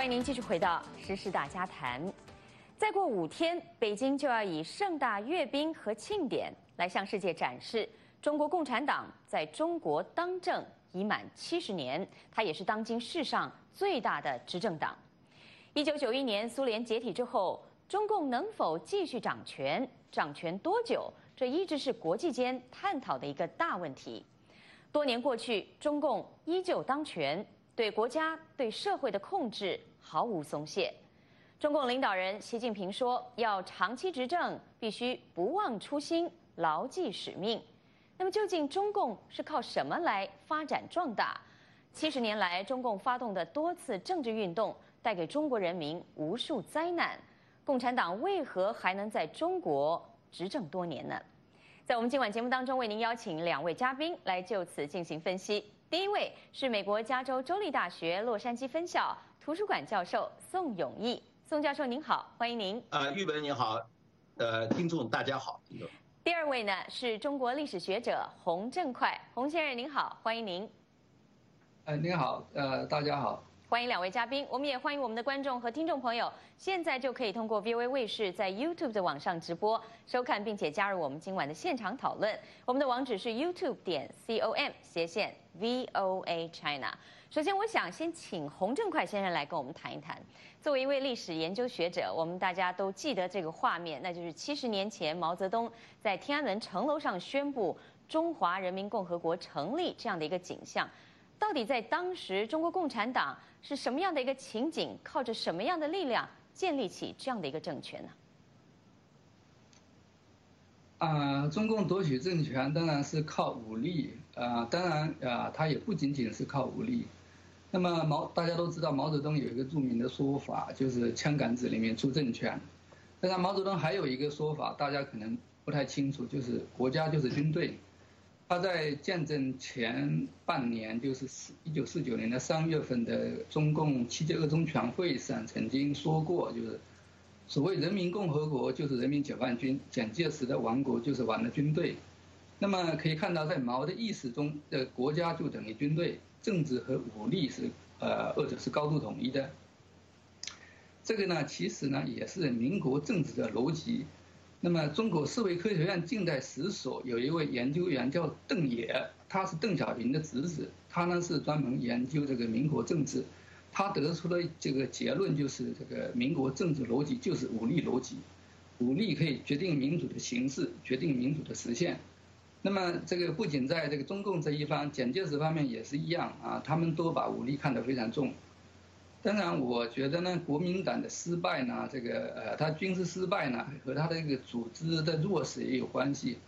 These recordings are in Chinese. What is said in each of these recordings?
欢迎您继续回到《时事大家谈》。再过五天，北京就要以盛大阅兵和庆典来向世界展示中国共产党在中国当政已满七十年，它也是当今世上最大的执政党。一九九一年苏联解体之后，中共能否继续掌权？掌权多久？这一直是国际间探讨的一个大问题。多年过去，中共依旧当权，对国家、对社会的控制毫无松懈。中共领导人习近平说：“要长期执政，必须不忘初心，牢记使命。”那么，究竟中共是靠什么来发展壮大？七十年来，中共发动的多次政治运动，带给中国人民无数灾难。共产党为何还能在中国执政多年呢？在我们今晚节目当中，为您邀请两位嘉宾来就此进行分析。第一位是美国加州州立大学洛杉矶分校图书馆教授宋永毅。宋教授您好，欢迎您。呃，玉文您好，呃，听众大家好。第二位呢是中国历史学者洪正快，洪先生您好，欢迎您。呃，您好，呃，大家好。欢迎两位嘉宾，我们也欢迎我们的观众和听众朋友，现在就可以通过 VOA 卫视在 YouTube 的网上直播收看，并且加入我们今晚的现场讨论。我们的网址是 YouTube 点 com 斜线 VOA China。首先，我想先请洪正快先生来跟我们谈一谈。作为一位历史研究学者，我们大家都记得这个画面，那就是七十年前毛泽东在天安门城楼上宣布中华人民共和国成立这样的一个景象。到底在当时，中国共产党是什么样的一个情景？靠着什么样的力量建立起这样的一个政权呢？啊，中共夺取政权当然是靠武力啊，当然啊，它也不仅仅是靠武力。那么毛大家都知道，毛泽东有一个著名的说法，就是“枪杆子里面出政权”。当然，毛泽东还有一个说法，大家可能不太清楚，就是“国家就是军队”。他在见证前半年，就是四一九四九年的三月份的中共七届二中全会上曾经说过，就是所谓人民共和国就是人民解放军，蒋介石的王国就是亡了军队。那么可以看到，在毛的意识中，的国家就等于军队，政治和武力是呃二者是高度统一的。这个呢，其实呢也是民国政治的逻辑。那么，中国社会科学院近代史所有一位研究员叫邓野，他是邓小平的侄子，他呢是专门研究这个民国政治，他得出的这个结论就是这个民国政治逻辑就是武力逻辑，武力可以决定民主的形式，决定民主的实现。那么，这个不仅在这个中共这一方，蒋介石方面也是一样啊，他们都把武力看得非常重。当然，我觉得呢，国民党的失败呢，这个呃，他军事失败呢，和他的这个组织的弱势也有关系。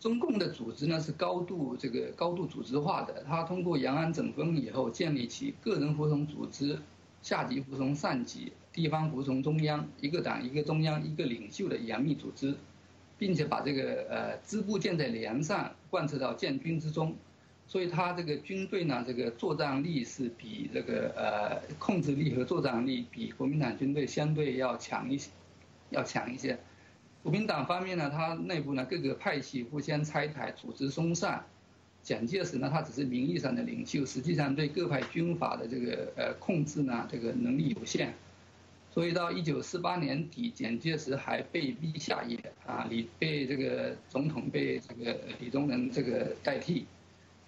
中共的组织呢是高度这个高度组织化的，他通过延安整风以后，建立起个人服从组织、下级服从上级、地方服从中央、一个党一个中央一个领袖的严密组织，并且把这个呃支部建在连上，贯彻到建军之中。所以他这个军队呢，这个作战力是比这个呃控制力和作战力比国民党军队相对要强一些，要强一些。国民党方面呢，它内部呢各个派系互相拆台，组织松散。蒋介石呢，他只是名义上的领袖，实际上对各派军阀的这个呃控制呢，这个能力有限。所以到一九四八年底，蒋介石还被逼下野啊，李被这个总统被这个李宗仁这个代替。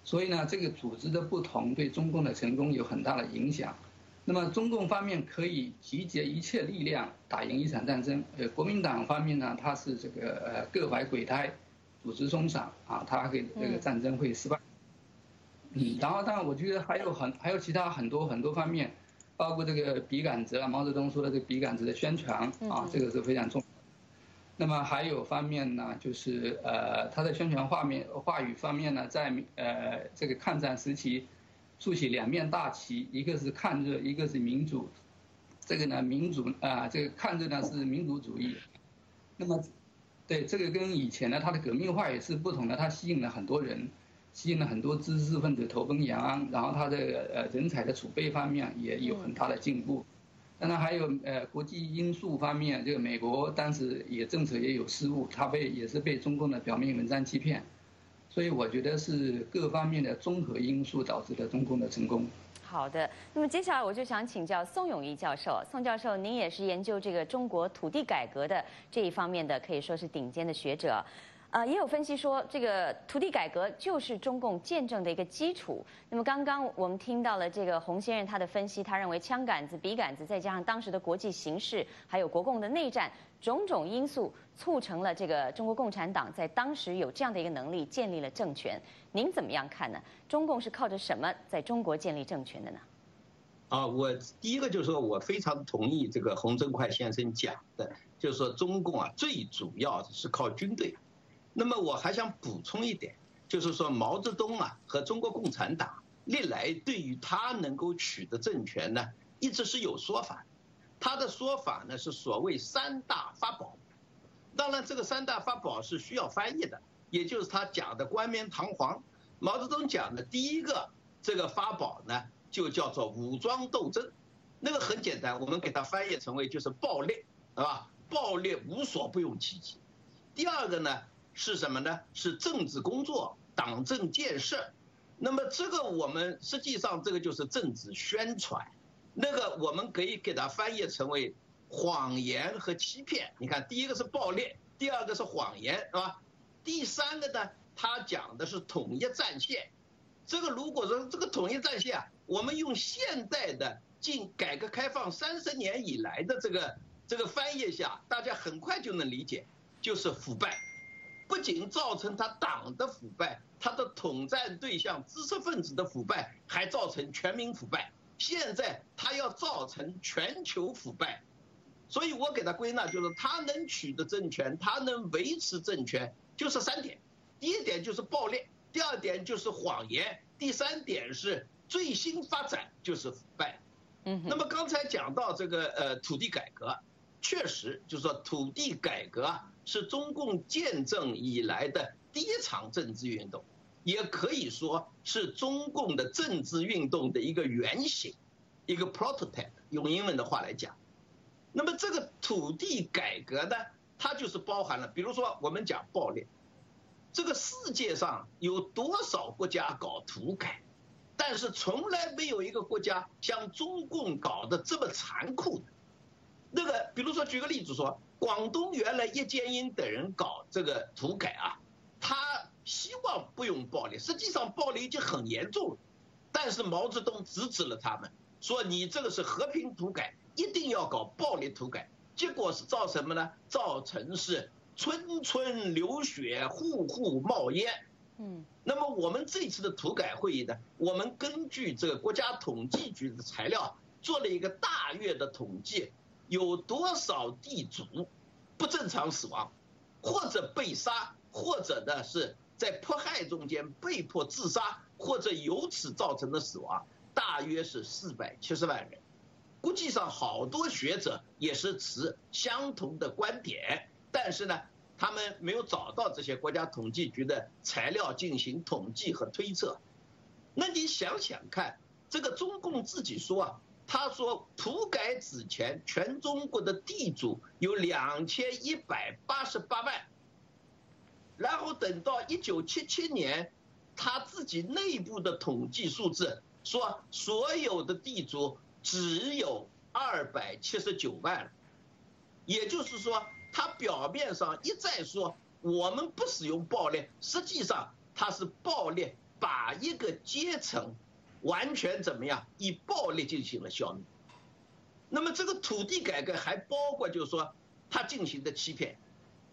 所以呢，这个组织的不同对中共的成功有很大的影响。那么中共方面可以集结一切力量打赢一场战争，呃，国民党方面呢，他是这个呃各怀鬼胎，组织松散啊，他会这个战争会失败。嗯，然后当然我觉得还有很还有其他很多很多方面，包括这个笔杆子啊，毛泽东说的这个笔杆子的宣传啊，这个是非常重。那么还有方面呢，就是呃，他的宣传画面话语方面呢，在呃这个抗战时期，竖起两面大旗，一个是抗日，一个是民主。这个呢，民主啊，这个抗日呢是民族主义。那么，对这个跟以前呢，他的革命话也是不同的，他吸引了很多人，吸引了很多知识分子投奔延安，然后他的呃人才的储备方面也有很大的进步。当然还有呃国际因素方面，这个美国当时也政策也有失误，他被也是被中共的表面文章欺骗，所以我觉得是各方面的综合因素导致的中共的成功。好的，那么接下来我就想请教宋永毅教授，宋教授，您也是研究这个中国土地改革的这一方面的，可以说是顶尖的学者。呃，也有分析说，这个土地改革就是中共建政的一个基础。那么刚刚我们听到了这个洪先生他的分析，他认为枪杆子、笔杆子，再加上当时的国际形势，还有国共的内战，种种因素促成了这个中国共产党在当时有这样的一个能力建立了政权。您怎么样看呢？中共是靠着什么在中国建立政权的呢？啊，我第一个就是说我非常同意这个洪振快先生讲的，就是说中共啊最主要是靠军队。那么我还想补充一点，就是说毛泽东啊和中国共产党历来对于他能够取得政权呢，一直是有说法。他的说法呢是所谓三大法宝，当然这个三大法宝是需要翻译的，也就是他讲的冠冕堂皇。毛泽东讲的第一个这个法宝呢，就叫做武装斗争，那个很简单，我们给它翻译成为就是暴力，是吧？暴力无所不用其极。第二个呢？是什么呢？是政治工作、党政建设。那么这个我们实际上这个就是政治宣传。那个我们可以给它翻译成为谎言和欺骗。你看，第一个是暴力，第二个是谎言，是吧？第三个呢，他讲的是统一战线。这个如果说这个统一战线啊，我们用现代的近改革开放三十年以来的这个这个翻译下，大家很快就能理解，就是腐败。不仅造成他党的腐败，他的统战对象知识分子的腐败，还造成全民腐败。现在他要造成全球腐败，所以我给他归纳就是，他能取得政权，他能维持政权，就是三点：第一点就是暴力，第二点就是谎言，第三点是最新发展就是腐败。嗯，那么刚才讲到这个呃土地改革，确实就是说土地改革。是中共建政以来的第一场政治运动，也可以说是中共的政治运动的一个原型，一个 prototype。用英文的话来讲，那么这个土地改革呢，它就是包含了，比如说我们讲暴力，这个世界上有多少国家搞土改，但是从来没有一个国家像中共搞得这么残酷的。那个，比如说举个例子说。广东原来叶剑英等人搞这个土改啊，他希望不用暴力，实际上暴力已经很严重了，但是毛泽东制止了他们，说你这个是和平土改，一定要搞暴力土改，结果是造什么呢？造成是村村流血，户户冒烟。嗯，那么我们这次的土改会议呢，我们根据这个国家统计局的材料做了一个大月的统计。有多少地主不正常死亡，或者被杀，或者呢是在迫害中间被迫自杀，或者由此造成的死亡，大约是四百七十万人。估计上好多学者也是持相同的观点，但是呢，他们没有找到这些国家统计局的材料进行统计和推测。那你想想看，这个中共自己说啊。他说，土改之前，全中国的地主有两千一百八十八万。然后等到一九七七年，他自己内部的统计数字说，所有的地主只有二百七十九万。也就是说，他表面上一再说我们不使用暴力，实际上他是暴力把一个阶层。完全怎么样？以暴力进行了消灭。那么这个土地改革还包括，就是说他进行的欺骗。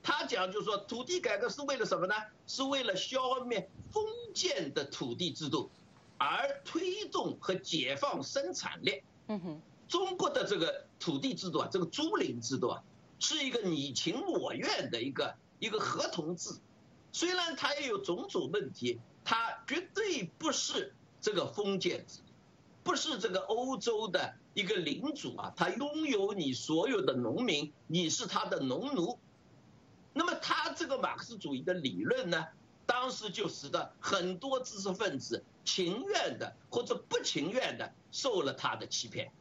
他讲就是说，土地改革是为了什么呢？是为了消灭封建的土地制度，而推动和解放生产力。嗯哼。中国的这个土地制度啊，这个租赁制度啊，是一个你情我愿的一个一个合同制。虽然它也有种种问题，它绝对不是。这个封建制，不是这个欧洲的一个领主啊，他拥有你所有的农民，你是他的农奴。那么他这个马克思主义的理论呢，当时就使得很多知识分子情愿的或者不情愿的受了他的欺骗。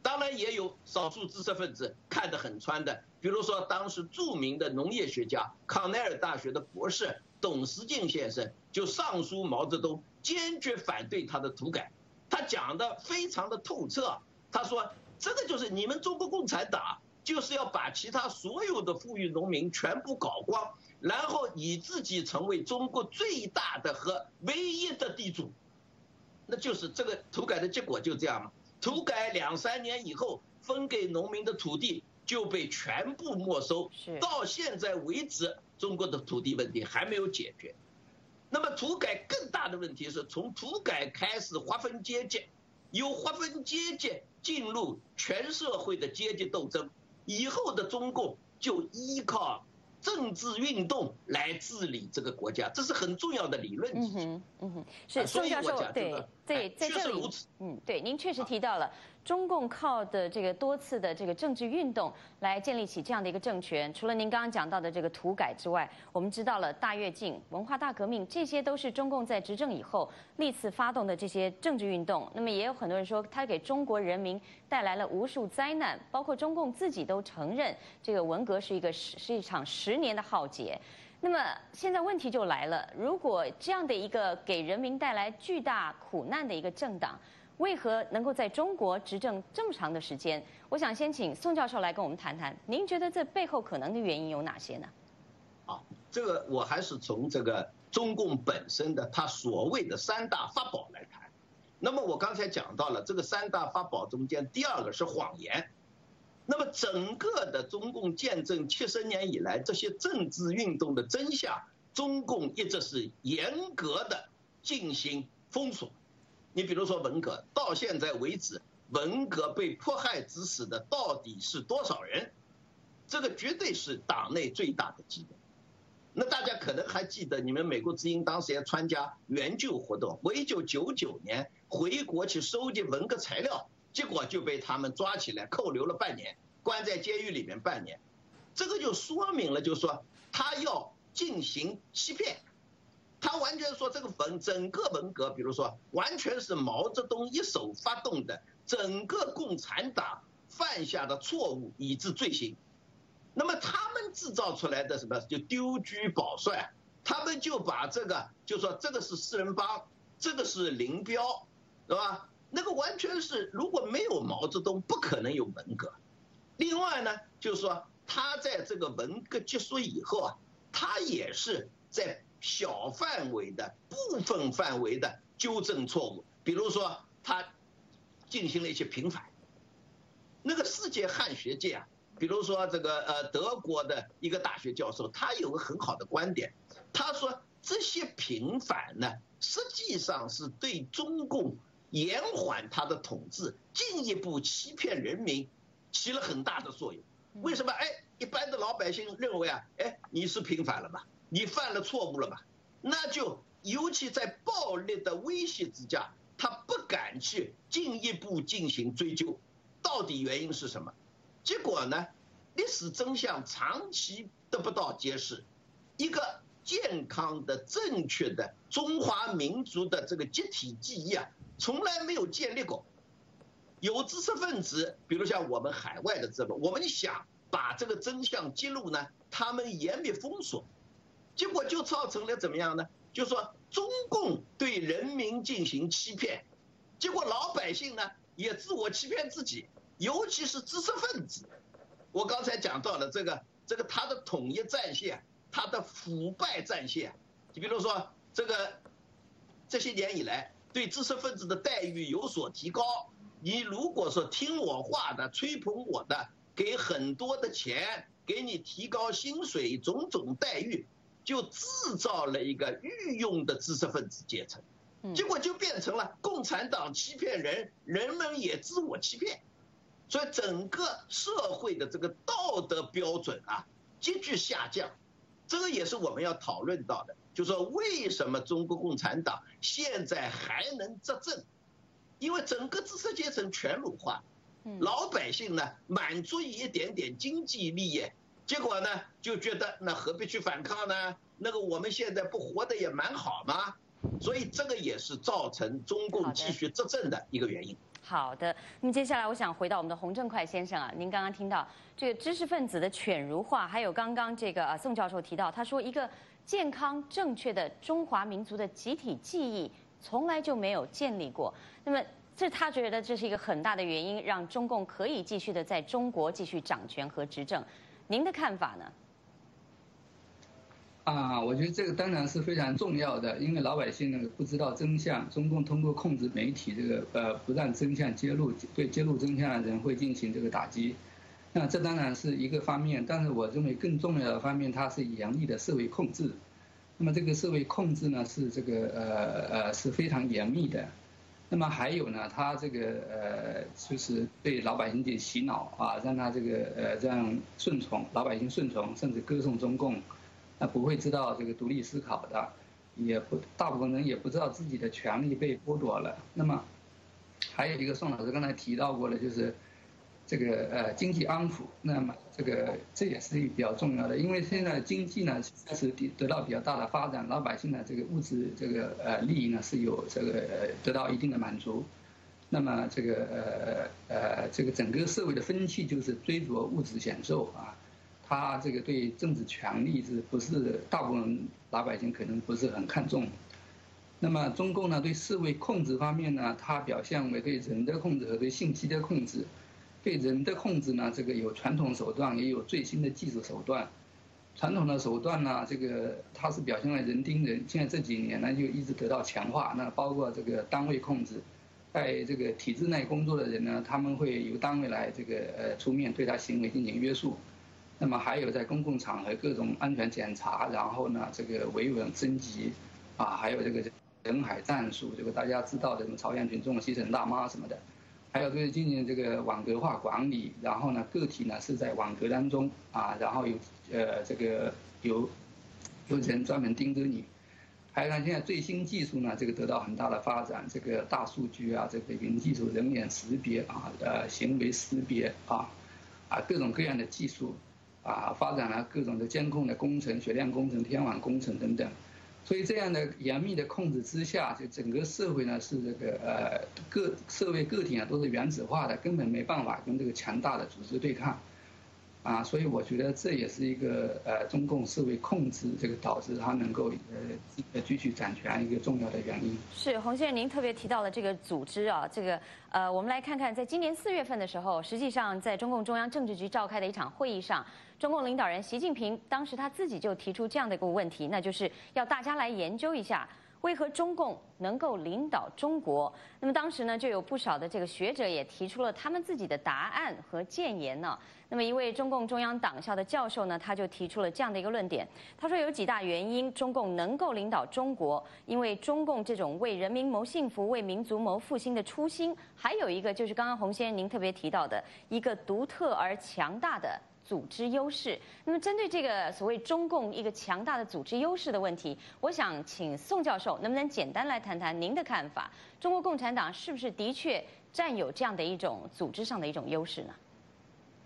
当然也有少数知识分子看得很穿的，比如说当时著名的农业学家康奈尔大学的博士董时敬先生就上书毛泽东，坚决反对他的土改。他讲的非常的透彻，他说这个就是你们中国共产党就是要把其他所有的富裕农民全部搞光，然后以自己成为中国最大的和唯一的地主，那就是这个土改的结果就这样嘛。土改两三年以后，分给农民的土地就被全部没收，到现在为止，中国的土地问题还没有解决。那么土改更大的问题是从土改开始划分阶级，由划分阶级进入全社会的阶级斗争，以后的中共就依靠政治运动来治理这个国家，这是很重要的理论。嗯哼，嗯哼，是宋教授对，对在这里，嗯，对，您确实提到了。中共靠的这个多次的这个政治运动来建立起这样的一个政权，除了您刚刚讲到的这个土改之外，我们知道了大跃进、文化大革命，这些都是中共在执政以后历次发动的这些政治运动。那么也有很多人说，它给中国人民带来了无数灾难，包括中共自己都承认，这个文革是一个是是一场十年的浩劫。那么现在问题就来了，如果这样的一个给人民带来巨大苦难的一个政党，为何能够在中国执政这么长的时间？我想先请宋教授来跟我们谈谈，您觉得这背后可能的原因有哪些呢？啊，这个我还是从这个中共本身的他所谓的三大法宝来谈。那么我刚才讲到了这个三大法宝中间，第二个是谎言。那么整个的中共建政七十年以来，这些政治运动的真相，中共一直是严格的进行封锁。你比如说文革，到现在为止，文革被迫害致死的到底是多少人？这个绝对是党内最大的基本。那大家可能还记得，你们美国之音当时也参加援救活动，我一九九九年回国去收集文革材料，结果就被他们抓起来扣留了半年，关在监狱里面半年。这个就说明了，就是说他要进行欺骗。他完全说这个文整个文革，比如说完全是毛泽东一手发动的，整个共产党犯下的错误以致罪行。那么他们制造出来的什么就丢车保帅，他们就把这个就说这个是四人帮，这个是林彪，是吧？那个完全是如果没有毛泽东，不可能有文革。另外呢，就是说他在这个文革结束以后啊，他也是在。小范围的部分范围的纠正错误，比如说他进行了一些平反。那个世界汉学界啊，比如说这个呃德国的一个大学教授，他有个很好的观点，他说这些平反呢，实际上是对中共延缓他的统治、进一步欺骗人民起了很大的作用。为什么？哎，一般的老百姓认为啊，哎，你是平反了吧？你犯了错误了吧？那就尤其在暴力的威胁之下，他不敢去进一步进行追究，到底原因是什么？结果呢？历史真相长期得不到揭示，一个健康的、正确的中华民族的这个集体记忆啊，从来没有建立过。有知识分子，比如像我们海外的这个，我们想把这个真相揭露呢，他们严密封锁。结果就造成了怎么样呢？就说中共对人民进行欺骗，结果老百姓呢也自我欺骗自己，尤其是知识分子。我刚才讲到了这个这个他的统一战线，他的腐败战线。你比如说这个这些年以来对知识分子的待遇有所提高，你如果说听我话的、吹捧我的，给很多的钱，给你提高薪水，种种待遇。就制造了一个御用的知识分子阶层，结果就变成了共产党欺骗人，人们也自我欺骗，所以整个社会的这个道德标准啊急剧下降，这个也是我们要讨论到的，就说为什么中国共产党现在还能执政？因为整个知识阶层全乳化，老百姓呢满足于一点点经济利益。结果呢，就觉得那何必去反抗呢？那个我们现在不活得也蛮好吗？所以这个也是造成中共继续执政的一个原因。好的，那么接下来我想回到我们的洪正快先生啊，您刚刚听到这个知识分子的犬儒化，还有刚刚这个宋教授提到，他说一个健康正确的中华民族的集体记忆从来就没有建立过。那么，这他觉得这是一个很大的原因，让中共可以继续的在中国继续掌权和执政。您的看法呢？啊，我觉得这个当然是非常重要的，因为老百姓呢不知道真相，中共通过控制媒体这个呃不让真相揭露，对揭露真相的人会进行这个打击。那这当然是一个方面，但是我认为更重要的方面，它是严厉的社会控制。那么这个社会控制呢，是这个呃呃是非常严密的。那么还有呢，他这个呃就是被老百姓给洗脑啊，让他这个呃这样顺从老百姓顺从，甚至歌颂中共，那不会知道这个独立思考的，也不大部分人也不知道自己的权利被剥夺了。那么还有一个宋老师刚才提到过的，就是。这个呃经济安抚，那么这个这也是比较重要的，因为现在经济呢开始得得到比较大的发展，老百姓的这个物质这个呃利益呢是有这个得到一定的满足，那么这个呃呃这个整个社会的风气就是追逐物质享受啊，他这个对政治权利是不是大部分老百姓可能不是很看重，那么中共呢对社会控制方面呢，它表现为对人的控制和对信息的控制。对人的控制呢，这个有传统手段，也有最新的技术手段。传统的手段呢，这个它是表现为人盯人，现在这几年呢就一直得到强化。那包括这个单位控制，在这个体制内工作的人呢，他们会由单位来这个呃出面对他行为进行约束。那么还有在公共场合各种安全检查，然后呢这个维稳升级，啊还有这个人海战术，这个大家知道的什么朝阳群众、西城大妈什么的。还有就是进行这个网格化管理，然后呢，个体呢是在网格当中啊，然后有呃这个有有人专门盯着你。还有呢，现在最新技术呢，这个得到很大的发展，这个大数据啊，这个云技术、人脸识别啊，呃行为识别啊，啊各种各样的技术啊，发展了各种的监控的工程、血量工程、天网工程等等。所以这样的严密的控制之下，就整个社会呢是这个呃个社会个体啊都是原子化的，根本没办法跟这个强大的组织对抗。啊，所以我觉得这也是一个呃中共社会控制这个导致它能够呃继续掌权一个重要的原因。是洪先生，您特别提到了这个组织啊，这个呃，我们来看看，在今年四月份的时候，实际上在中共中央政治局召开的一场会议上，中共领导人习近平当时他自己就提出这样的一个问题，那就是要大家来研究一下。为何中共能够领导中国？那么当时呢，就有不少的这个学者也提出了他们自己的答案和建言呢。那么一位中共中央党校的教授呢，他就提出了这样的一个论点。他说有几大原因，中共能够领导中国，因为中共这种为人民谋幸福、为民族谋复兴的初心，还有一个就是刚刚洪先生您特别提到的一个独特而强大的。组织优势。那么，针对这个所谓中共一个强大的组织优势的问题，我想请宋教授能不能简单来谈谈您的看法？中国共产党是不是的确占有这样的一种组织上的一种优势呢？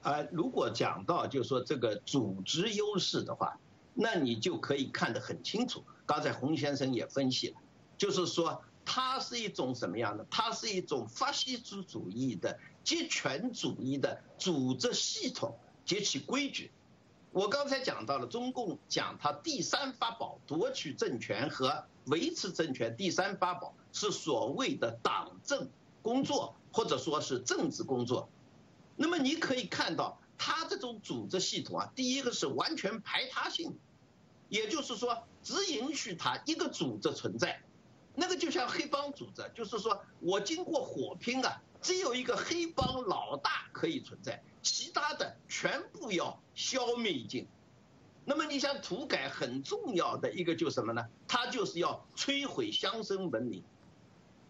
呃，如果讲到就是说这个组织优势的话，那你就可以看得很清楚。刚才洪先生也分析了，就是说它是一种什么样的？它是一种法西斯主义的集权主义的组织系统。及其规矩，我刚才讲到了中共讲他第三法宝夺取政权和维持政权，第三法宝是所谓的党政工作或者说是政治工作。那么你可以看到，他这种组织系统啊，第一个是完全排他性，也就是说只允许他一个组织存在，那个就像黑帮组织，就是说我经过火拼啊，只有一个黑帮老大可以存在。其他的全部要消灭尽。那么你像土改很重要的一个就是什么呢？它就是要摧毁乡绅文明。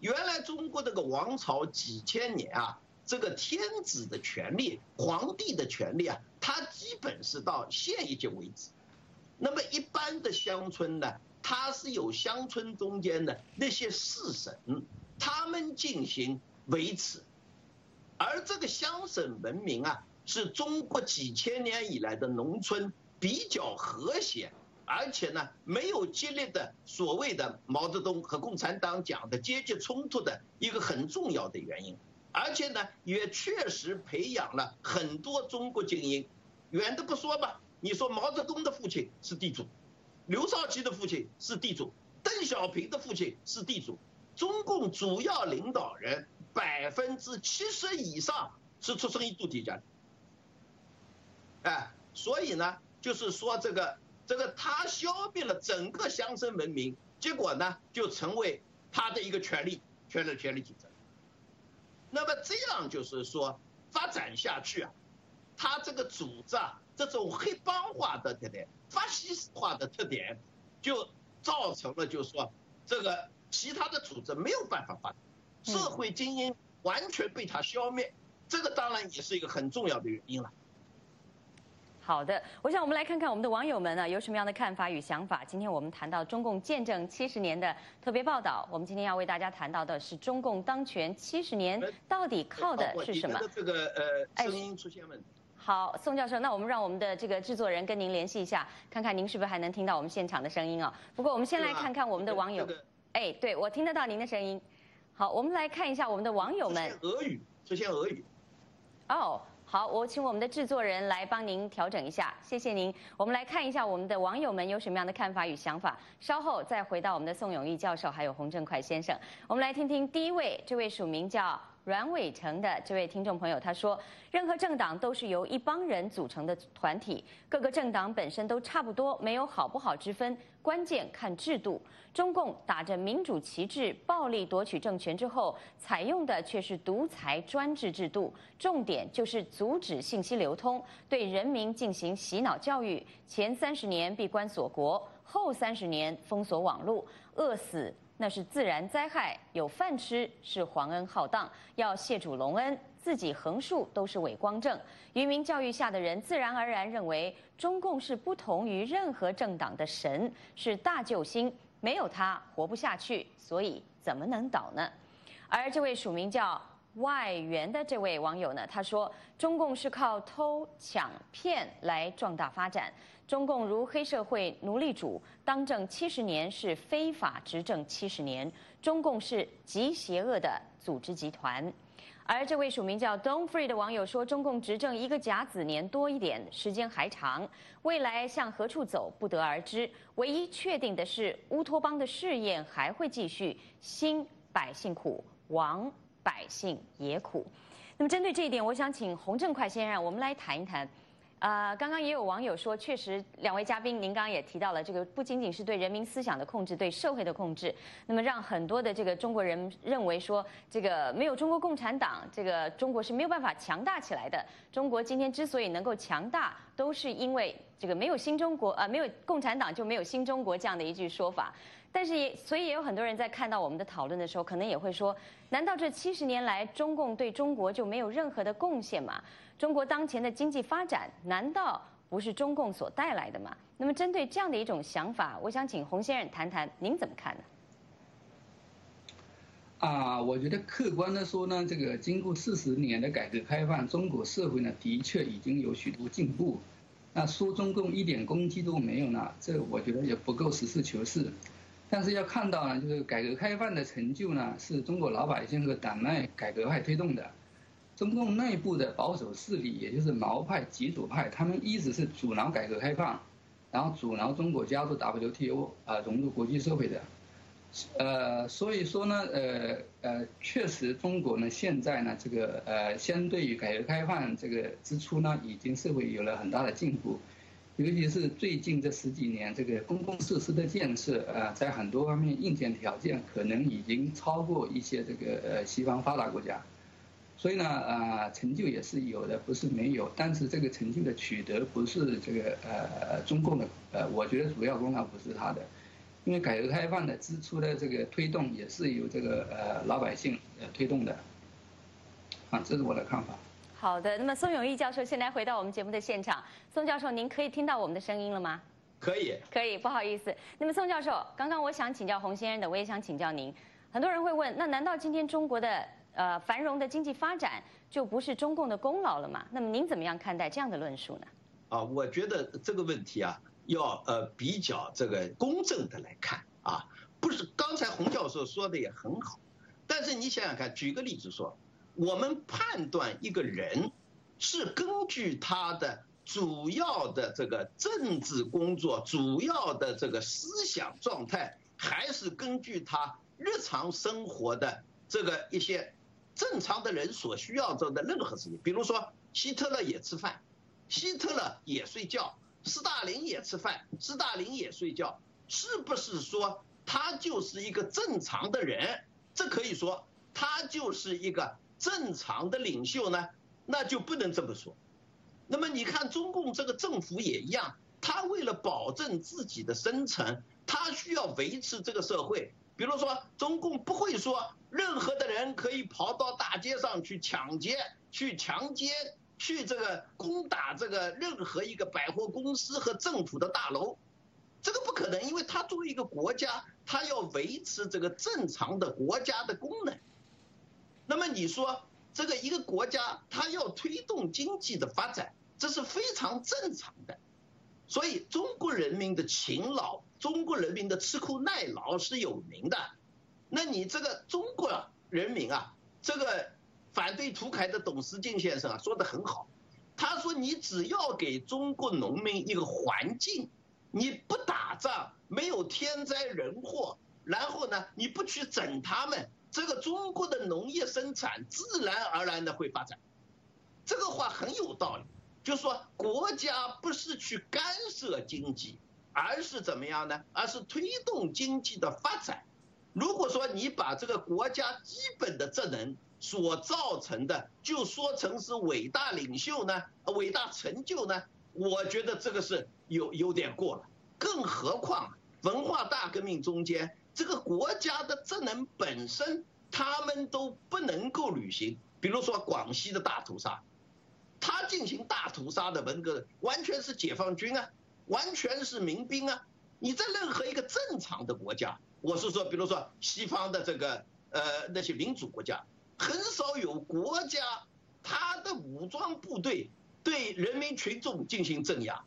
原来中国这个王朝几千年啊，这个天子的权利、皇帝的权利啊，它基本是到县一级为止。那么一般的乡村呢，它是由乡村中间的那些士绅，他们进行维持。而这个乡省文明啊，是中国几千年以来的农村比较和谐，而且呢没有激烈的所谓的毛泽东和共产党讲的阶级冲突的一个很重要的原因，而且呢也确实培养了很多中国精英。远的不说吧，你说毛泽东的父亲是地主，刘少奇的父亲是地主，邓小平的父亲是地主，中共主要领导人百分之七十以上是出生于土地家庭。哎，所以呢，就是说这个这个他消灭了整个乡村文明，结果呢就成为他的一个权利，权力权力竞争。那么这样就是说发展下去啊，他这个组织啊，这种黑帮化的特点、法西斯化的特点，就造成了就是说这个其他的组织没有办法发展，社会精英完全被他消灭，这个当然也是一个很重要的原因了。好的，我想我们来看看我们的网友们呢有什么样的看法与想法。今天我们谈到中共建政七十年的特别报道，我们今天要为大家谈到的是中共当权七十年到底靠的是什么？这个呃声音出现问题。好，宋教授，那我们让我们的这个制作人跟您联系一下，看看您是不是还能听到我们现场的声音啊？不过我们先来看看我们的网友。哎，对我听得到您的声音。好，我们来看一下我们的网友们。俄语，这些俄语。哦。好，我请我们的制作人来帮您调整一下，谢谢您。我们来看一下我们的网友们有什么样的看法与想法，稍后再回到我们的宋永义教授还有洪振快先生。我们来听听第一位，这位署名叫。阮伟成的这位听众朋友他说：“任何政党都是由一帮人组成的团体，各个政党本身都差不多，没有好不好之分，关键看制度。中共打着民主旗帜，暴力夺取政权之后，采用的却是独裁专制制度，重点就是阻止信息流通，对人民进行洗脑教育。前三十年闭关锁国，后三十年封锁网络，饿死。”那是自然灾害，有饭吃是皇恩浩荡，要谢主隆恩，自己横竖都是伪光正。愚民教育下的人，自然而然认为中共是不同于任何政党的神，是大救星，没有他活不下去，所以怎么能倒呢？而这位署名叫外援的这位网友呢，他说中共是靠偷抢骗来壮大发展。中共如黑社会、奴隶主当政七十年是非法执政七十年，中共是极邪恶的组织集团。而这位署名叫 Don Free 的网友说，中共执政一个甲子年多一点，时间还长，未来向何处走不得而知。唯一确定的是，乌托邦的试验还会继续，兴百姓苦，亡百姓也苦。那么针对这一点，我想请洪正快先生，我们来谈一谈。啊，刚刚也有网友说，确实两位嘉宾，您刚刚也提到了，这个不仅仅是对人民思想的控制，对社会的控制，那么让很多的这个中国人认为说，这个没有中国共产党，这个中国是没有办法强大起来的。中国今天之所以能够强大，都是因为这个没有新中国，呃，没有共产党就没有新中国这样的一句说法。但是也，所以也有很多人在看到我们的讨论的时候，可能也会说，难道这七十年来中共对中国就没有任何的贡献吗？中国当前的经济发展难道不是中共所带来的吗？那么针对这样的一种想法，我想请洪先生谈谈，您怎么看呢？啊，我觉得客观的说呢，这个经过四十年的改革开放，中国社会呢的确已经有许多进步。那说中共一点功绩都没有呢，这我觉得也不够实事求是。但是要看到呢，就是改革开放的成就呢，是中国老百姓和党内改革派推动的。中共内部的保守势力，也就是毛派、极左派，他们一直是阻挠改革开放，然后阻挠中国加入 WTO 啊，融入国际社会的。呃，所以说呢，呃呃，确实中国呢现在呢这个呃，相对于改革开放这个之初呢，已经社会有了很大的进步，尤其是最近这十几年，这个公共设施的建设啊，在很多方面硬件条件可能已经超过一些这个呃西方发达国家。所以呢，呃，成就也是有的，不是没有。但是这个成就的取得不是这个呃中共的，呃，我觉得主要功劳不是他的，因为改革开放的支出的这个推动也是由这个呃老百姓呃推动的，啊，这是我的看法。好的，那么宋永毅教授现在回到我们节目的现场，宋教授，您可以听到我们的声音了吗？可以，可以，不好意思。那么宋教授，刚刚我想请教洪先生的，我也想请教您。很多人会问，那难道今天中国的？呃，繁荣的经济发展就不是中共的功劳了吗？那么您怎么样看待这样的论述呢？啊，我觉得这个问题啊，要呃比较这个公正的来看啊，不是刚才洪教授说的也很好，但是你想想看，举个例子说，我们判断一个人是根据他的主要的这个政治工作，主要的这个思想状态，还是根据他日常生活的这个一些正常的人所需要做的任何事情。比如说，希特勒也吃饭，希特勒也睡觉，斯大林也吃饭，斯大林也睡觉，是不是说他就是一个正常的人？这可以说他就是一个正常的领袖呢？那就不能这么说。那么你看，中共这个政府也一样，他为了保证自己的生存，他需要维持这个社会。比如说，中共不会说任何的人可以跑到大街上去抢劫、去强奸、去这个攻打这个任何一个百货公司和政府的大楼，这个不可能，因为他作为一个国家，他要维持这个正常的国家的功能。那么你说，这个一个国家，它要推动经济的发展。这是非常正常的，所以中国人民的勤劳，中国人民的吃苦耐劳是有名的。那你这个中国人民啊，这个反对土改的董思静先生啊说的很好，他说你只要给中国农民一个环境，你不打仗，没有天灾人祸，然后呢你不去整他们，这个中国的农业生产自然而然的会发展。这个话很有道理。就说国家不是去干涉经济，而是怎么样呢？而是推动经济的发展。如果说你把这个国家基本的职能所造成的，就说成是伟大领袖呢，伟大成就呢，我觉得这个是有有点过了。更何况文化大革命中间，这个国家的职能本身他们都不能够履行。比如说广西的大屠杀。他进行大屠杀的文革，完全是解放军啊，完全是民兵啊。你在任何一个正常的国家，我是说，比如说西方的这个呃那些民主国家，很少有国家他的武装部队对人民群众进行镇压，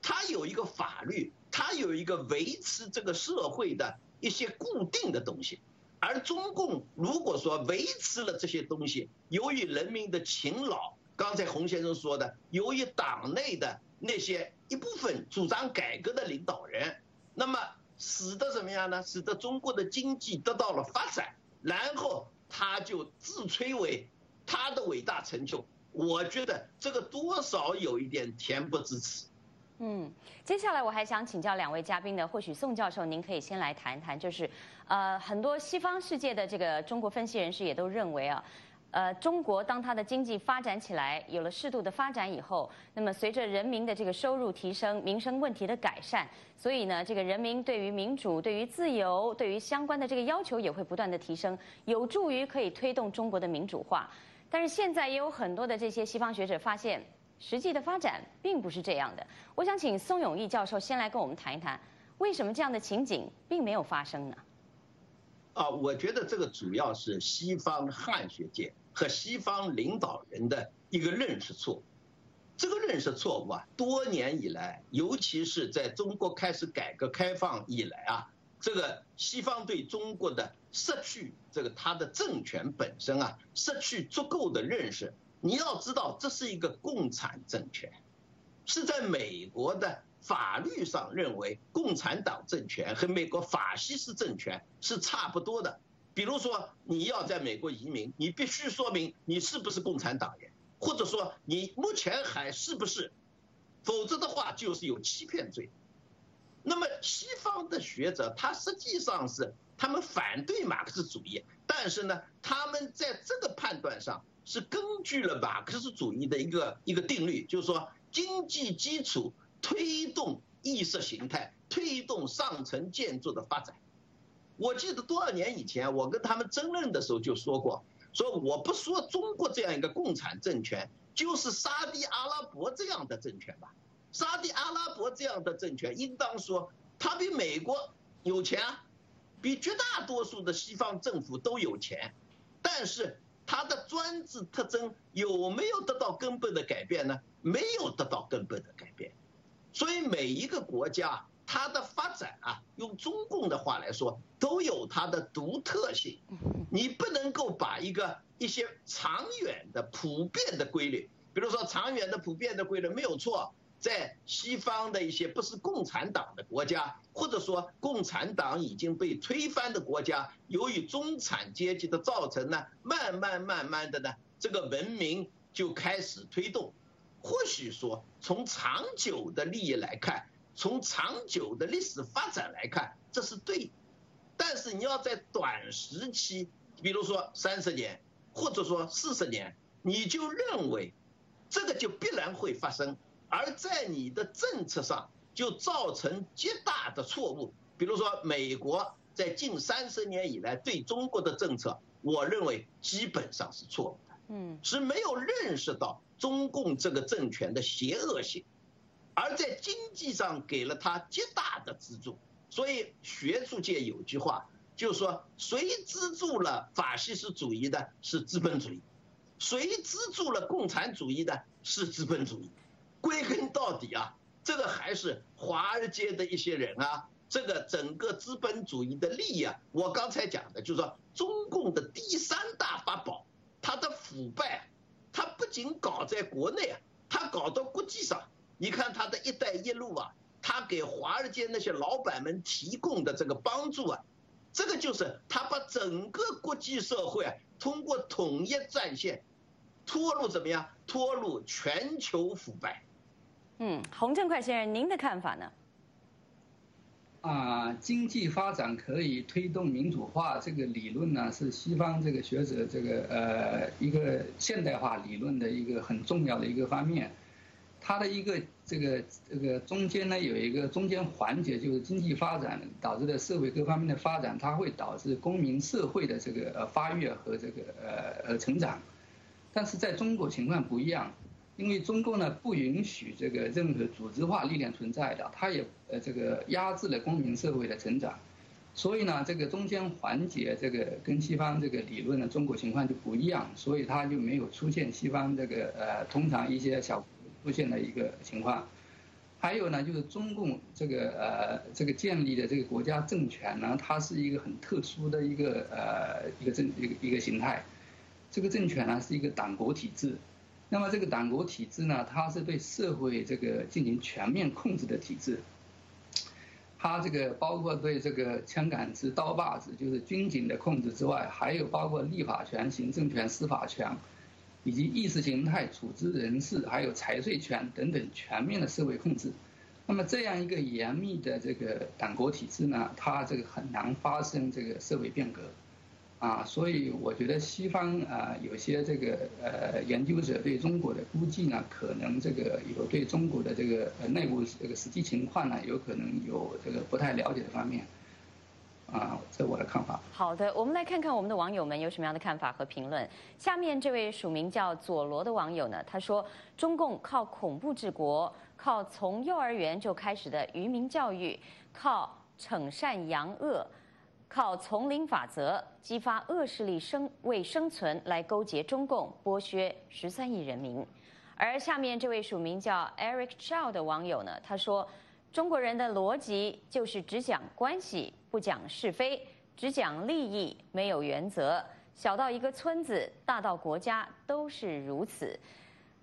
他有一个法律，他有一个维持这个社会的一些固定的东西。而中共如果说维持了这些东西，由于人民的勤劳。刚才洪先生说的，由于党内的那些一部分主张改革的领导人，那么使得怎么样呢？使得中国的经济得到了发展，然后他就自吹为他的伟大成就。我觉得这个多少有一点恬不知耻。嗯，接下来我还想请教两位嘉宾呢，或许宋教授您可以先来谈谈，就是呃，很多西方世界的这个中国分析人士也都认为啊。呃，中国当它的经济发展起来，有了适度的发展以后，那么随着人民的这个收入提升，民生问题的改善，所以呢，这个人民对于民主、对于自由、对于相关的这个要求也会不断的提升，有助于可以推动中国的民主化。但是现在也有很多的这些西方学者发现，实际的发展并不是这样的。我想请宋永义教授先来跟我们谈一谈，为什么这样的情景并没有发生呢？啊，我觉得这个主要是西方汉学界。和西方领导人的一个认识错误，这个认识错误啊，多年以来，尤其是在中国开始改革开放以来啊，这个西方对中国的失去这个它的政权本身啊，失去足够的认识。你要知道，这是一个共产政权，是在美国的法律上认为共产党政权和美国法西斯政权是差不多的。比如说，你要在美国移民，你必须说明你是不是共产党员，或者说你目前还是不是，否则的话就是有欺骗罪。那么西方的学者他实际上是他们反对马克思主义，但是呢，他们在这个判断上是根据了马克思主义的一个一个定律，就是说经济基础推动意识形态，推动上层建筑的发展。我记得多少年以前，我跟他们争论的时候就说过，说我不说中国这样一个共产政权，就是沙地阿拉伯这样的政权吧。沙地阿拉伯这样的政权，应当说它比美国有钱，比绝大多数的西方政府都有钱，但是它的专制特征有没有得到根本的改变呢？没有得到根本的改变，所以每一个国家。它的发展啊，用中共的话来说，都有它的独特性。你不能够把一个一些长远的、普遍的规律，比如说长远的普遍的规律没有错，在西方的一些不是共产党的国家，或者说共产党已经被推翻的国家，由于中产阶级的造成呢，慢慢慢慢的呢，这个文明就开始推动。或许说从长久的利益来看，从长久的历史发展来看，这是对。但是你要在短时期，比如说三十年，或者说四十年，你就认为。这个就必然会发生，而在你的政策上就造成极大的错误。比如说，美国在近三十年以来对中国的政策，我认为基本上是错误的，嗯，是没有认识到中共这个政权的邪恶性，而在经济上给了他极大的资助。所以学术界有句话，就是说，谁资助了法西斯主义的，是资本主义。谁资助了共产主义的？是资本主义。归根到底啊，这个还是华尔街的一些人啊，这个整个资本主义的利益啊。我刚才讲的就是说，中共的第三大法宝，它的腐败，它不仅搞在国内啊，它搞到国际上。你看它的一带一路啊，它给华尔街那些老板们提供的这个帮助啊，这个就是他把整个国际社会啊，通过统一战线。拖入怎么样？拖入全球腐败。嗯，洪正快先生，您的看法呢？啊，经济发展可以推动民主化，这个理论呢，是西方这个学者这个呃一个现代化理论的一个很重要的一个方面。它的一个这个这个中间呢，有一个中间环节，就是经济发展导致的社会各方面的发展，它会导致公民社会的这个呃发育和这个呃呃成长。但是在中国情况不一样，因为中共呢不允许这个任何组织化力量存在的，它也呃这个压制了公民社会的成长，所以呢这个中间环节这个跟西方这个理论的中国情况就不一样，所以它就没有出现西方这个呃通常一些小出现的一个情况，还有呢就是中共这个呃这个建立的这个国家政权呢，它是一个很特殊的一个呃一个政一个一个形态。这个政权呢是一个党国体制，那么这个党国体制呢，它是对社会这个进行全面控制的体制。它这个包括对这个枪杆子、刀把子，就是军警的控制之外，还有包括立法权、行政权、司法权，以及意识形态、组织人事，还有财税权等等全面的社会控制。那么这样一个严密的这个党国体制呢，它这个很难发生这个社会变革。啊，所以我觉得西方啊，有些这个呃研究者对中国的估计呢，可能这个有对中国的这个呃内部这个实际情况呢，有可能有这个不太了解的方面。啊，这我的看法。好的，我们来看看我们的网友们有什么样的看法和评论。下面这位署名叫佐罗的网友呢，他说：中共靠恐怖治国，靠从幼儿园就开始的愚民教育，靠惩善扬恶。靠丛林法则激发恶势力生为生存来勾结中共剥削十三亿人民，而下面这位署名叫 Eric Chow 的网友呢，他说：中国人的逻辑就是只讲关系，不讲是非，只讲利益，没有原则，小到一个村子，大到国家都是如此。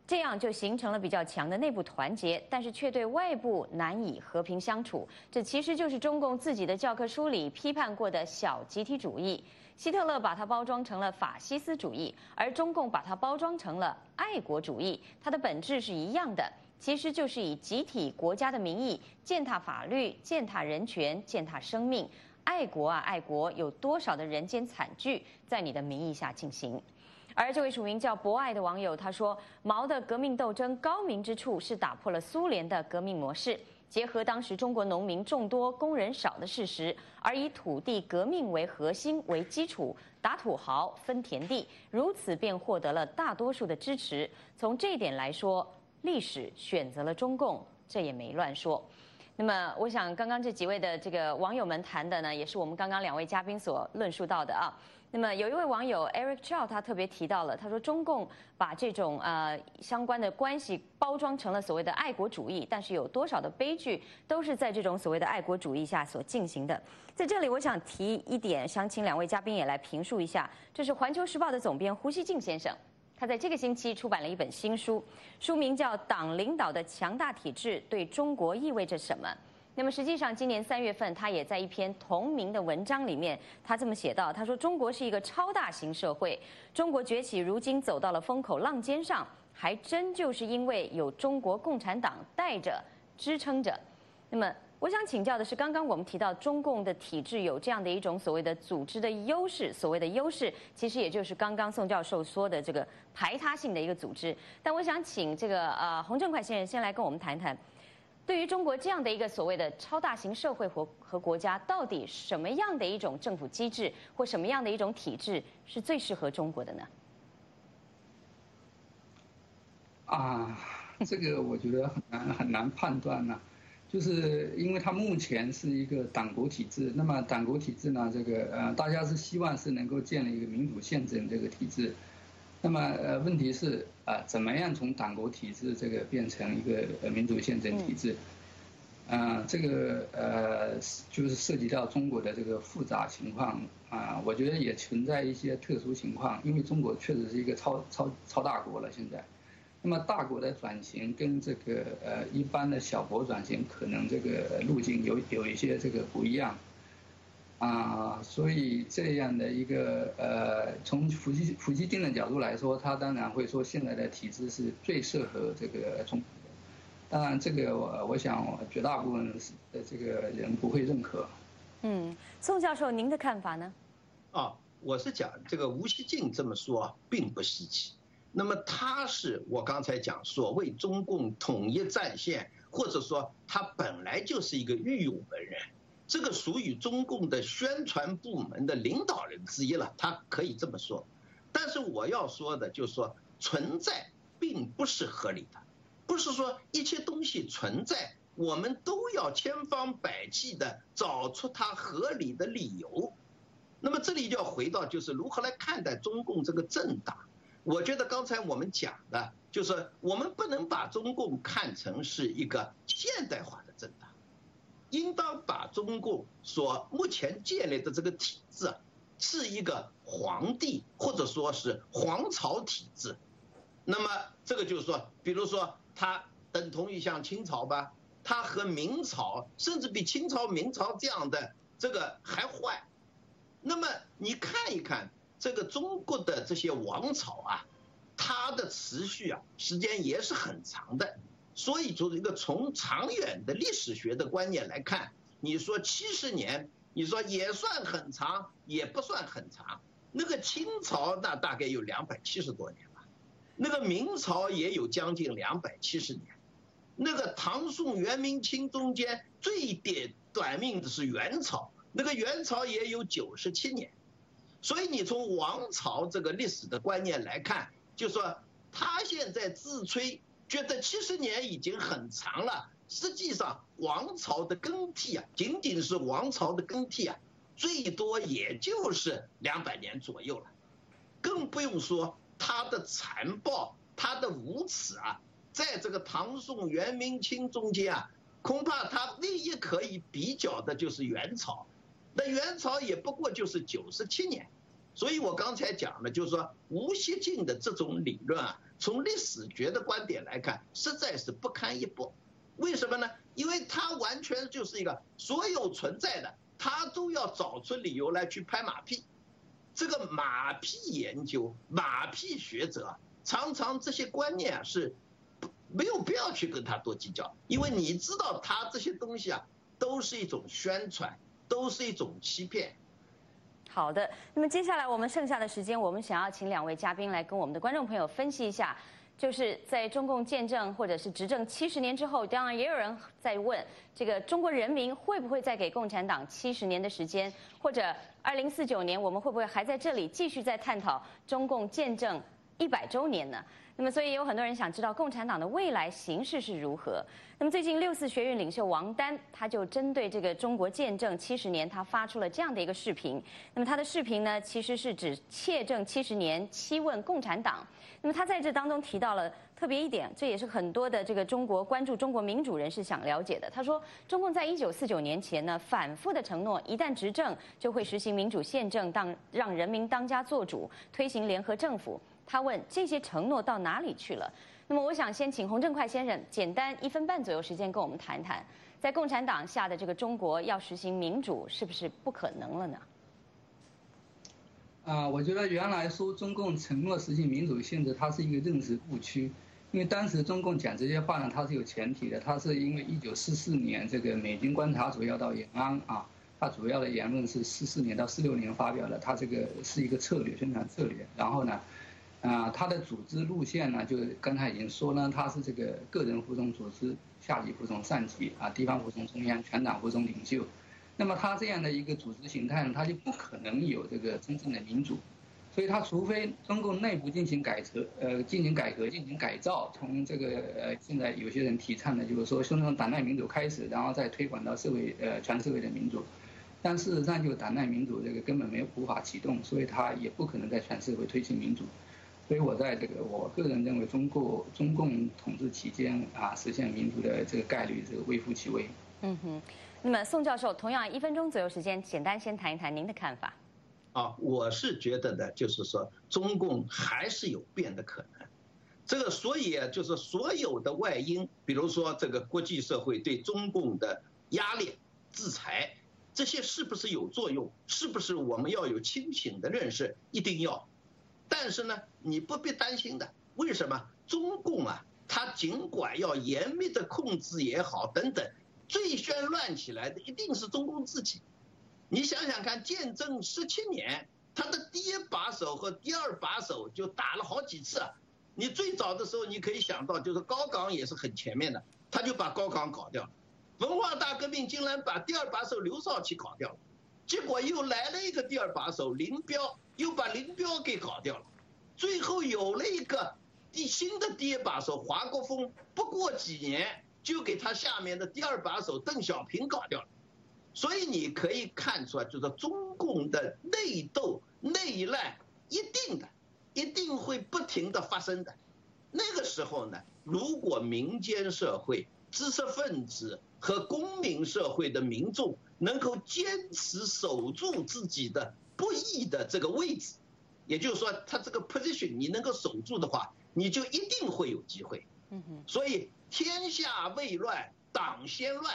这样就形成了比较强的内部团结，但是却对外部难以和平相处。这其实就是中共自己的教科书里批判过的小集体主义。希特勒把它包装成了法西斯主义，而中共把它包装成了爱国主义。它的本质是一样的，其实就是以集体国家的名义践踏法律、践踏人权、践踏生命。爱国啊，爱国！有多少的人间惨剧在你的名义下进行？而这位署名叫博爱的网友他说：“毛的革命斗争高明之处是打破了苏联的革命模式，结合当时中国农民众多、工人少的事实，而以土地革命为核心为基础，打土豪分田地，如此便获得了大多数的支持。从这一点来说，历史选择了中共，这也没乱说。那么，我想刚刚这几位的这个网友们谈的呢，也是我们刚刚两位嘉宾所论述到的啊。”那么有一位网友 Eric Chow，他特别提到了，他说中共把这种呃相关的关系包装成了所谓的爱国主义，但是有多少的悲剧都是在这种所谓的爱国主义下所进行的。在这里，我想提一点，想请两位嘉宾也来评述一下，这是《环球时报》的总编胡锡进先生，他在这个星期出版了一本新书，书名叫《党领导的强大体制对中国意味着什么》。那么实际上，今年三月份，他也在一篇同名的文章里面，他这么写道：“他说，中国是一个超大型社会，中国崛起如今走到了风口浪尖上，还真就是因为有中国共产党带着支撑着。”那么。我想请教的是，刚刚我们提到中共的体制有这样的一种所谓的组织的优势，所谓的优势其实也就是刚刚宋教授说的这个排他性的一个组织。但我想请这个呃洪正快先生先来跟我们谈谈，对于中国这样的一个所谓的超大型社会和和国家，到底什么样的一种政府机制或什么样的一种体制是最适合中国的呢？啊，这个我觉得很难很难判断呢。就是因为它目前是一个党国体制，那么党国体制呢，这个呃，大家是希望是能够建立一个民主宪政这个体制，那么呃，问题是啊，怎么样从党国体制这个变成一个呃民主宪政体制？啊，这个呃，就是涉及到中国的这个复杂情况啊，我觉得也存在一些特殊情况，因为中国确实是一个超超超大国了，现在。那么大国的转型跟这个呃一般的小国转型可能这个路径有有一些这个不一样，啊，所以这样的一个呃从伏羲伏羲定的角度来说，他当然会说现在的体制是最适合这个中，当然这个我我想绝大部分的这个人不会认可。嗯，宋教授您的看法呢？啊，我是讲这个吴锡进这么说并不稀奇。那么他是我刚才讲所谓中共统一战线，或者说他本来就是一个御用文人，这个属于中共的宣传部门的领导人之一了，他可以这么说。但是我要说的就是说，存在并不是合理的，不是说一切东西存在，我们都要千方百计的找出它合理的理由。那么这里就要回到就是如何来看待中共这个政党。我觉得刚才我们讲的，就是我们不能把中共看成是一个现代化的政党，应当把中共所目前建立的这个体制啊，是一个皇帝或者说是皇朝体制。那么这个就是说，比如说它等同于像清朝吧，它和明朝甚至比清朝、明朝这样的这个还坏。那么你看一看。这个中国的这些王朝啊，它的持续啊时间也是很长的，所以就是一个从长远的历史学的观念来看，你说七十年，你说也算很长，也不算很长。那个清朝那大概有两百七十多年吧，那个明朝也有将近两百七十年，那个唐宋元明清中间最短短命的是元朝，那个元朝也有九十七年。所以你从王朝这个历史的观念来看，就说他现在自吹觉得七十年已经很长了，实际上王朝的更替啊，仅仅是王朝的更替啊，最多也就是两百年左右了，更不用说他的残暴、他的无耻啊，在这个唐宋元明清中间啊，恐怕他唯一可以比较的就是元朝。那元朝也不过就是九十七年，所以我刚才讲的，就是说吴锡进的这种理论啊，从历史学的观点来看，实在是不堪一驳。为什么呢？因为他完全就是一个所有存在的，他都要找出理由来去拍马屁。这个马屁研究、马屁学者，常常这些观念啊是没有必要去跟他多计较，因为你知道他这些东西啊，都是一种宣传。都是一种欺骗。好的，那么接下来我们剩下的时间，我们想要请两位嘉宾来跟我们的观众朋友分析一下，就是在中共建政或者是执政七十年之后，当然也有人在问，这个中国人民会不会再给共产党七十年的时间，或者二零四九年我们会不会还在这里继续在探讨中共建政一百周年呢？那么，所以有很多人想知道共产党的未来形势是如何。那么，最近六四学运领袖王丹他就针对这个中国建政七十年，他发出了这样的一个视频。那么，他的视频呢，其实是指窃政七十年，七问共产党。那么，他在这当中提到了特别一点，这也是很多的这个中国关注中国民主人士想了解的。他说，中共在一九四九年前呢，反复的承诺，一旦执政就会实行民主宪政，当让人民当家作主，推行联合政府。他问这些承诺到哪里去了？那么我想先请洪正快先生简单一分半左右时间跟我们谈谈，在共产党下的这个中国要实行民主是不是不可能了呢？啊，我觉得原来说中共承诺实行民主性质，它是一个认识误区。因为当时中共讲这些话呢，它是有前提的，它是因为一九四四年这个美军观察组要到延安啊，它主要的言论是四四年到四六年发表的，它这个是一个策略宣传策略。然后呢，啊，它的组织路线呢，就刚才已经说了，它是这个个人服从组织，下级服从上级啊，地方服从中央，全党服从领袖。那么它这样的一个组织形态呢，它就不可能有这个真正的民主。所以，他除非中共内部进行改革，呃，进行改革、进行改造，从这个呃，现在有些人提倡的，就是说，先从党内民主开始，然后再推广到社会，呃，全社会的民主。但事实上，就党内民主这个根本没有无法启动，所以他也不可能在全社会推行民主。所以我在这个我个人认为，中国中共统治期间啊，实现民主的这个概率是微乎其微。嗯哼。那么，宋教授，同样一分钟左右时间，简单先谈一谈您的看法。啊，我是觉得呢，就是说中共还是有变的可能，这个所以就是所有的外因，比如说这个国际社会对中共的压力、制裁，这些是不是有作用？是不是我们要有清醒的认识？一定要。但是呢，你不必担心的，为什么？中共啊，他尽管要严密的控制也好，等等，最先乱起来的一定是中共自己。你想想看，建政十七年，他的第一把手和第二把手就打了好几次啊。你最早的时候，你可以想到，就是高岗也是很前面的，他就把高岗搞掉了。文化大革命竟然把第二把手刘少奇搞掉了，结果又来了一个第二把手林彪，又把林彪给搞掉了。最后有了一个第新的第一把手华国锋，不过几年就给他下面的第二把手邓小平搞掉了。所以你可以看出来，就是中共的内斗、内乱，一定的，一定会不停的发生的。那个时候呢，如果民间社会、知识分子和公民社会的民众能够坚持守住自己的不义的这个位置，也就是说，他这个 position 你能够守住的话，你就一定会有机会。嗯哼。所以天下未乱，党先乱。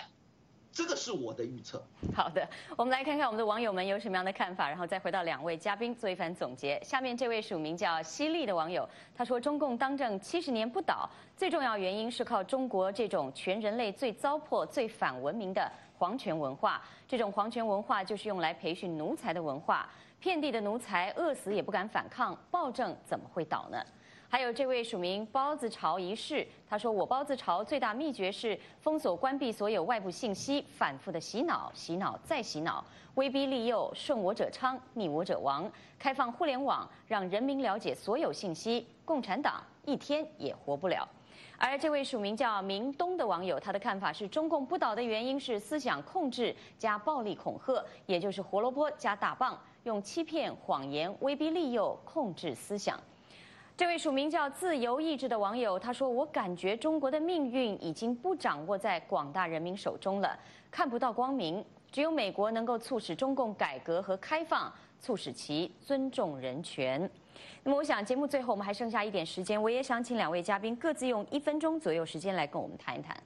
这个是我的预测。好的，我们来看看我们的网友们有什么样的看法，然后再回到两位嘉宾做一番总结。下面这位署名叫犀利的网友，他说：“中共当政七十年不倒，最重要原因是靠中国这种全人类最糟粕、最反文明的皇权文化。这种皇权文化就是用来培训奴才的文化，遍地的奴才饿死也不敢反抗，暴政怎么会倒呢？”还有这位署名包子潮一世，他说：“我包子潮最大秘诀是封锁、关闭所有外部信息，反复的洗脑、洗脑再洗脑，威逼利诱，顺我者昌，逆我者亡。开放互联网，让人民了解所有信息，共产党一天也活不了。”而这位署名叫明东的网友，他的看法是中共不倒的原因是思想控制加暴力恐吓，也就是胡萝卜加大棒，用欺骗、谎言、威逼利诱控制思想。这位署名叫“自由意志”的网友他说：“我感觉中国的命运已经不掌握在广大人民手中了，看不到光明。只有美国能够促使中共改革和开放，促使其尊重人权。”那么，我想节目最后我们还剩下一点时间，我也想请两位嘉宾各自用一分钟左右时间来跟我们谈一谈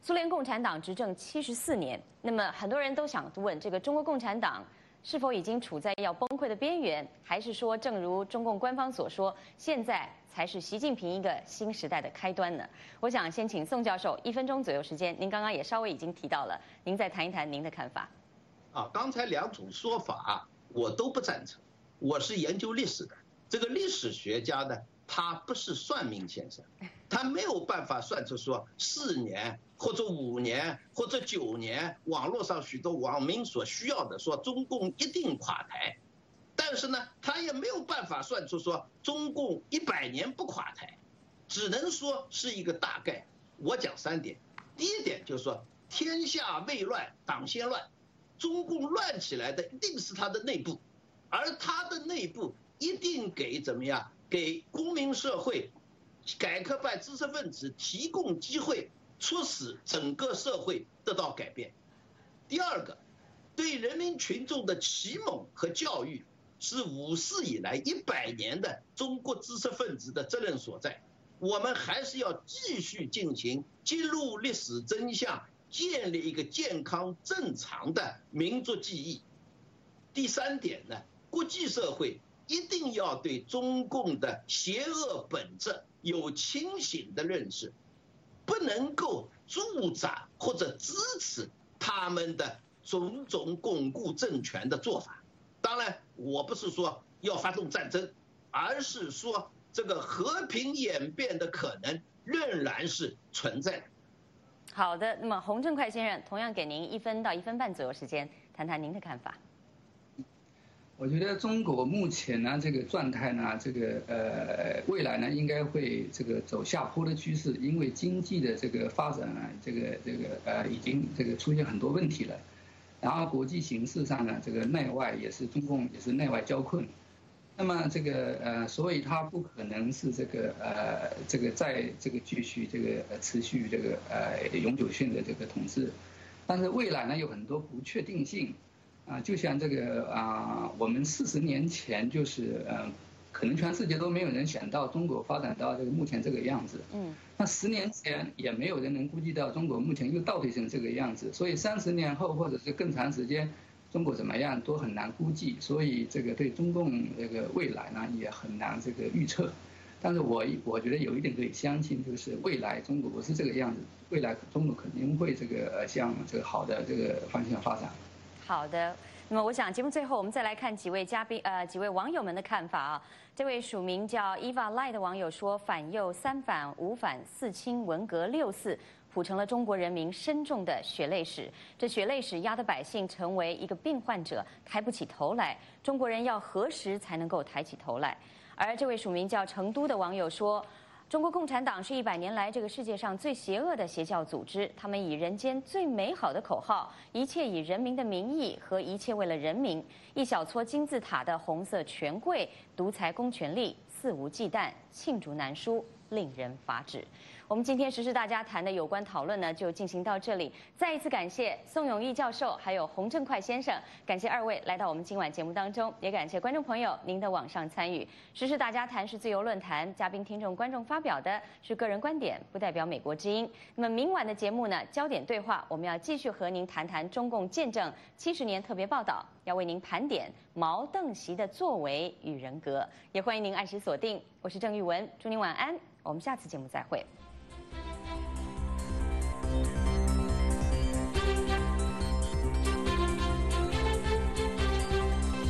苏联共产党执政七十四年。那么，很多人都想问这个中国共产党。是否已经处在要崩溃的边缘，还是说，正如中共官方所说，现在才是习近平一个新时代的开端呢？我想先请宋教授一分钟左右时间，您刚刚也稍微已经提到了，您再谈一谈您的看法。啊，刚才两种说法我都不赞成。我是研究历史的，这个历史学家呢，他不是算命先生，他没有办法算出说四年。或者五年，或者九年，网络上许多网民所需要的说中共一定垮台，但是呢，他也没有办法算出说中共一百年不垮台，只能说是一个大概。我讲三点，第一点就是说天下未乱，党先乱，中共乱起来的一定是他的内部，而他的内部一定给怎么样，给公民社会、改革派知识分子提供机会。促使整个社会得到改变。第二个，对人民群众的启蒙和教育，是五四以来一百年的中国知识分子的责任所在。我们还是要继续进行揭露历史真相，建立一个健康正常的民族记忆。第三点呢，国际社会一定要对中共的邪恶本质有清醒的认识，不能够助长或者支持他们的种种巩固政权的做法。当然，我不是说要发动战争，而是说这个和平演变的可能仍然是存在的。好的，那么洪正快先生同样给您一分到一分半左右时间，谈谈您的看法。我觉得中国目前呢这个状态呢，这个呃未来呢应该会这个走下坡的趋势，因为经济的这个发展呢，这个这个呃已经这个出现很多问题了。然后国际形势上呢，这个内外也是中共也是内外交困，那么这个呃，所以它不可能是这个呃这个再这个继续这个持续这个呃永久性的这个统治，但是未来呢有很多不确定性，啊，就像这个啊，我们四十年前就是嗯。可能全世界都没有人想到中国发展到这个目前这个样子。嗯。那十年前也没有人能估计到中国目前又倒退成这个样子。所以三十年后或者是更长时间，中国怎么样都很难估计。所以这个对中共这个未来呢也很难这个预测。但是我我觉得有一点可以相信，就是未来中国不是这个样子，未来中国肯定会这个向这个好的这个方向发展。好的。那么我想节目最后我们再来看几位嘉宾呃几位网友们的看法啊。这位署名叫 Eva Lai 的网友说：“反右三反五反四清文革六四，谱成了中国人民深重的血泪史。这血泪史压得百姓成为一个病患者，抬不起头来。中国人要何时才能够抬起头来？”而这位署名叫成都的网友说。中国共产党是一百年来这个世界上最邪恶的邪教组织。他们以人间最美好的口号，一切以人民的名义和一切为了人民，一小撮金字塔的红色权贵、独裁公权力肆无忌惮，罄竹难书，令人发指。我们今天时事大家谈的有关讨论呢，就进行到这里。再一次感谢宋永毅教授，还有洪正快先生，感谢二位来到我们今晚节目当中，也感谢观众朋友您的网上参与。时事大家谈是自由论坛，嘉宾、听众、观众发表的是个人观点，不代表美国之音。那么明晚的节目呢，焦点对话，我们要继续和您谈谈中共见证七十年特别报道，要为您盘点毛邓席的作为与人格。也欢迎您按时锁定，我是郑玉文，祝您晚安，我们下次节目再会。